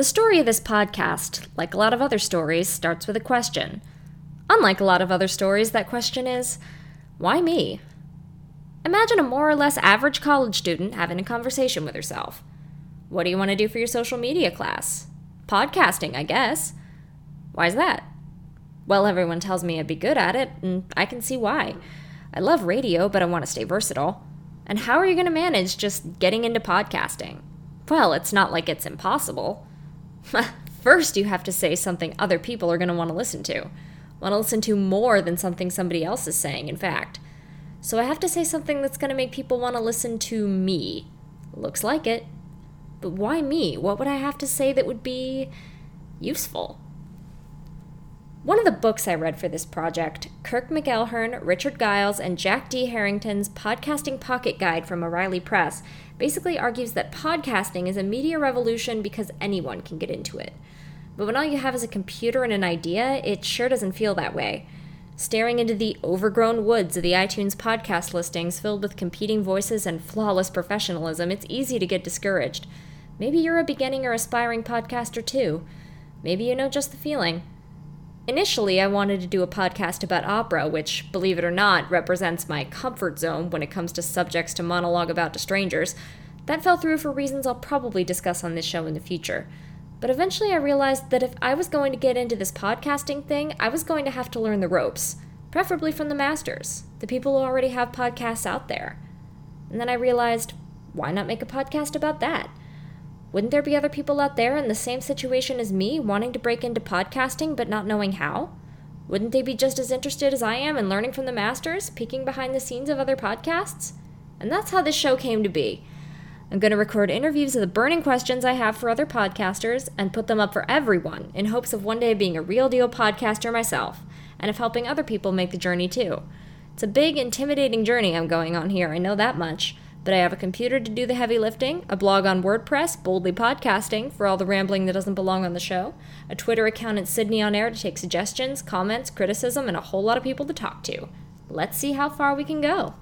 The story of this podcast, like a lot of other stories, starts with a question. Unlike a lot of other stories, that question is why me? Imagine a more or less average college student having a conversation with herself. What do you want to do for your social media class? Podcasting, I guess. Why's that? Well, everyone tells me I'd be good at it, and I can see why. I love radio, but I want to stay versatile. And how are you going to manage just getting into podcasting? Well, it's not like it's impossible. First, you have to say something other people are going to want to listen to. Want to listen to more than something somebody else is saying, in fact. So I have to say something that's going to make people want to listen to me. Looks like it. But why me? What would I have to say that would be useful? One of the books I read for this project, Kirk McElhearn, Richard Giles, and Jack D. Herrington's Podcasting Pocket Guide from O'Reilly Press, basically argues that podcasting is a media revolution because anyone can get into it. But when all you have is a computer and an idea, it sure doesn't feel that way. Staring into the overgrown woods of the iTunes podcast listings filled with competing voices and flawless professionalism, it's easy to get discouraged. Maybe you're a beginning or aspiring podcaster too. Maybe you know just the feeling. Initially, I wanted to do a podcast about opera, which, believe it or not, represents my comfort zone when it comes to subjects to monologue about to strangers. That fell through for reasons I'll probably discuss on this show in the future. But eventually I realized that if I was going to get into this podcasting thing, I was going to have to learn the ropes, preferably from the masters, the people who already have podcasts out there. And then I realized, why not make a podcast about that? Wouldn't there be other people out there in the same situation as me, wanting to break into podcasting but not knowing how? Wouldn't they be just as interested as I am in learning from the masters, peeking behind the scenes of other podcasts? And that's how this show came to be. I'm going to record interviews of the burning questions I have for other podcasters and put them up for everyone in hopes of one day being a real deal podcaster myself and of helping other people make the journey too. It's a big, intimidating journey I'm going on here, I know that much, but I have a computer to do the heavy lifting, a blog on WordPress, boldly podcasting for all the rambling that doesn't belong on the show, a Twitter account at Sydney On Air to take suggestions, comments, criticism, and a whole lot of people to talk to. Let's see how far we can go.